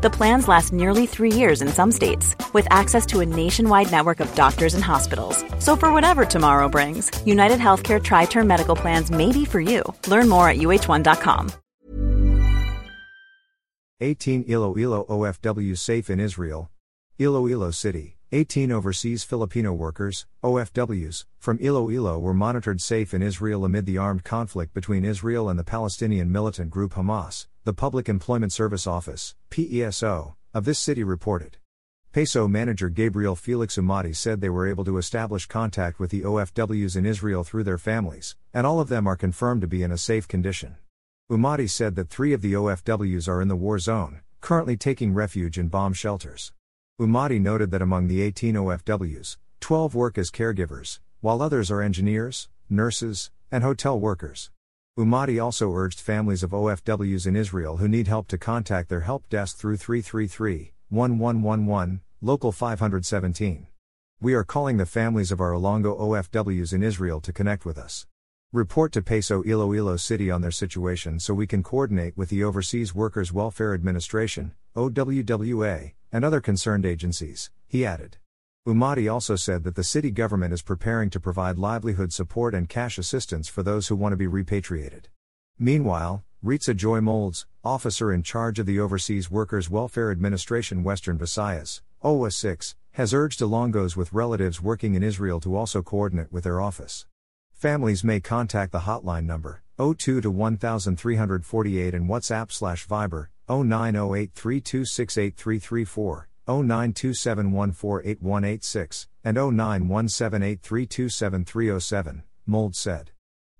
The plans last nearly three years in some states, with access to a nationwide network of doctors and hospitals. So, for whatever tomorrow brings, United Healthcare Tri Term Medical Plans may be for you. Learn more at uh1.com. 18 Iloilo OFW safe in Israel. Iloilo City. 18 overseas Filipino workers, OFWs, from Iloilo were monitored safe in Israel amid the armed conflict between Israel and the Palestinian militant group Hamas, the Public Employment Service Office, PESO, of this city reported. PESO manager Gabriel Felix Umati said they were able to establish contact with the OFWs in Israel through their families, and all of them are confirmed to be in a safe condition. Umati said that three of the OFWs are in the war zone, currently taking refuge in bomb shelters. Umati noted that among the 18 OFWs, 12 work as caregivers, while others are engineers, nurses, and hotel workers. Umadi also urged families of OFWs in Israel who need help to contact their help desk through 333 1111, local 517. We are calling the families of our Ilonggo OFWs in Israel to connect with us. Report to PESO Iloilo City on their situation so we can coordinate with the Overseas Workers Welfare Administration, OWWA, and other concerned agencies, he added. Umadi also said that the city government is preparing to provide livelihood support and cash assistance for those who want to be repatriated. Meanwhile, Ritza Joy Molds, officer in charge of the Overseas Workers Welfare Administration Western Visayas, OWWA 6, has urged Ilonggos with relatives working in Israel to also coordinate with their office. Families may contact the hotline number 02 to 1348 and WhatsApp slash Viber 090832683334, 0927148186, and 0917832737, Mold said.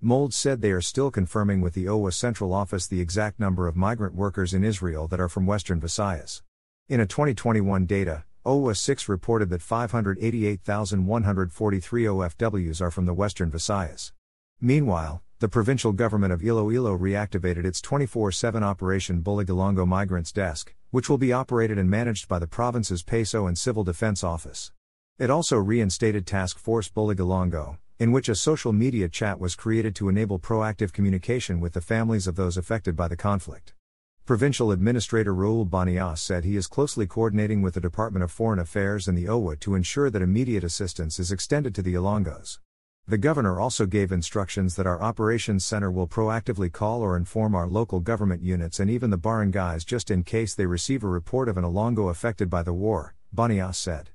Mold said they are still confirming with the OWWA central office the exact number of migrant workers in Israel that are from Western Visayas. In a 2021 data, OWWA 6 reported that 588,143 OFWs are from the Western Visayas. Meanwhile, the provincial government of Iloilo reactivated its 24 7 Operation Buligalongo Migrants Desk, which will be operated and managed by the province's PESO and Civil Defense Office. It also reinstated Task Force Buligalongo, in which a social media chat was created to enable proactive communication with the families of those affected by the conflict. Provincial Administrator Raul Banias said he is closely coordinating with the Department of Foreign Affairs and the OWWA to ensure that immediate assistance is extended to the Ilonggos. The governor also gave instructions that our operations center will proactively call or inform our local government units and even the barangays just in case they receive a report of an Ilonggo affected by the war, Banias said.